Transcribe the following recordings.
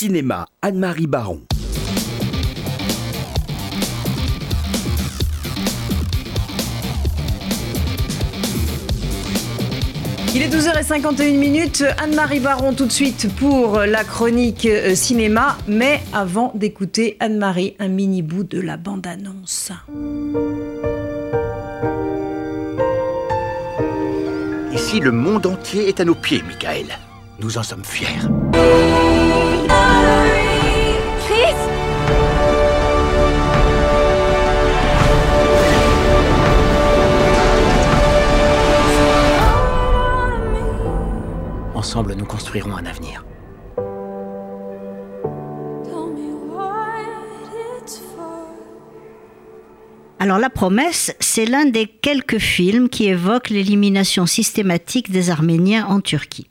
Cinéma, Anne-Marie Baron. Il est 12h51 minutes. Anne-Marie Baron tout de suite pour la chronique euh, cinéma. Mais avant d'écouter Anne-Marie, un mini bout de la bande-annonce. Ici, le monde entier est à nos pieds, Michael. Nous en sommes fiers. Ensemble, nous construirons un avenir. Alors La Promesse, c'est l'un des quelques films qui évoquent l'élimination systématique des Arméniens en Turquie.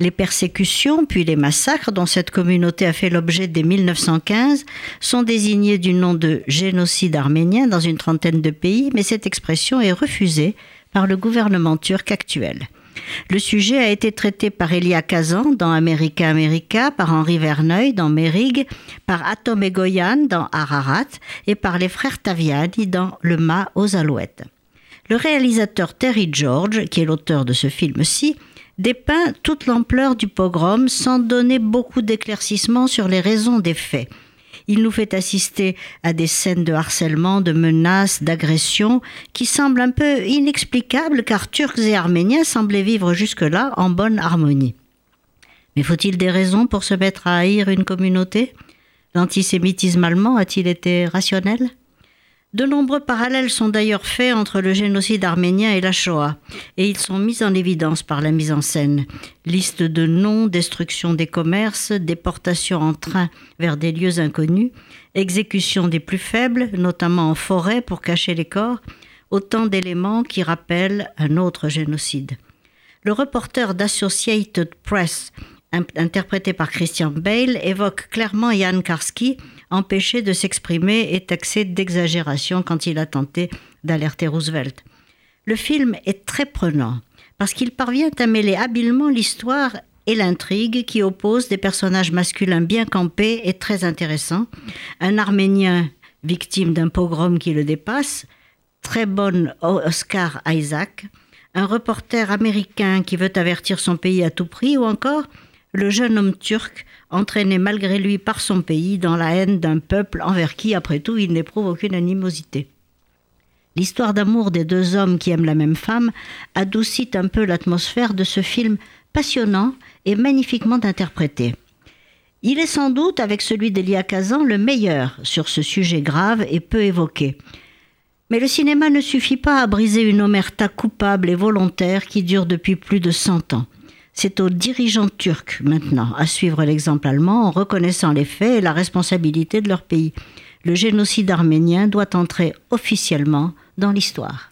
Les persécutions puis les massacres dont cette communauté a fait l'objet dès 1915 sont désignés du nom de génocide arménien dans une trentaine de pays, mais cette expression est refusée par le gouvernement turc actuel. Le sujet a été traité par Elia Kazan dans America America, par Henri Verneuil dans Mérig, par Atom Egoyan dans Ararat et par les frères Taviani dans Le Mât aux Alouettes. Le réalisateur Terry George, qui est l'auteur de ce film-ci, dépeint toute l'ampleur du pogrom sans donner beaucoup d'éclaircissements sur les raisons des faits. Il nous fait assister à des scènes de harcèlement, de menaces, d'agressions qui semblent un peu inexplicables car Turcs et Arméniens semblaient vivre jusque-là en bonne harmonie. Mais faut-il des raisons pour se mettre à haïr une communauté? L'antisémitisme allemand a-t-il été rationnel? De nombreux parallèles sont d'ailleurs faits entre le génocide arménien et la Shoah, et ils sont mis en évidence par la mise en scène. Liste de noms, destruction des commerces, déportation en train vers des lieux inconnus, exécution des plus faibles, notamment en forêt pour cacher les corps, autant d'éléments qui rappellent un autre génocide. Le reporter d'Associated Press interprété par Christian Bale, évoque clairement Jan Karski, empêché de s'exprimer et taxé d'exagération quand il a tenté d'alerter Roosevelt. Le film est très prenant parce qu'il parvient à mêler habilement l'histoire et l'intrigue qui opposent des personnages masculins bien campés et très intéressants, un Arménien victime d'un pogrom qui le dépasse, très bonne Oscar Isaac, un reporter américain qui veut avertir son pays à tout prix, ou encore le jeune homme turc, entraîné malgré lui par son pays dans la haine d'un peuple envers qui, après tout, il n'éprouve aucune animosité. L'histoire d'amour des deux hommes qui aiment la même femme adoucit un peu l'atmosphère de ce film passionnant et magnifiquement interprété. Il est sans doute, avec celui d'Elia Kazan, le meilleur sur ce sujet grave et peu évoqué. Mais le cinéma ne suffit pas à briser une omerta coupable et volontaire qui dure depuis plus de cent ans. C'est aux dirigeants turcs maintenant à suivre l'exemple allemand en reconnaissant les faits et la responsabilité de leur pays. Le génocide arménien doit entrer officiellement dans l'histoire.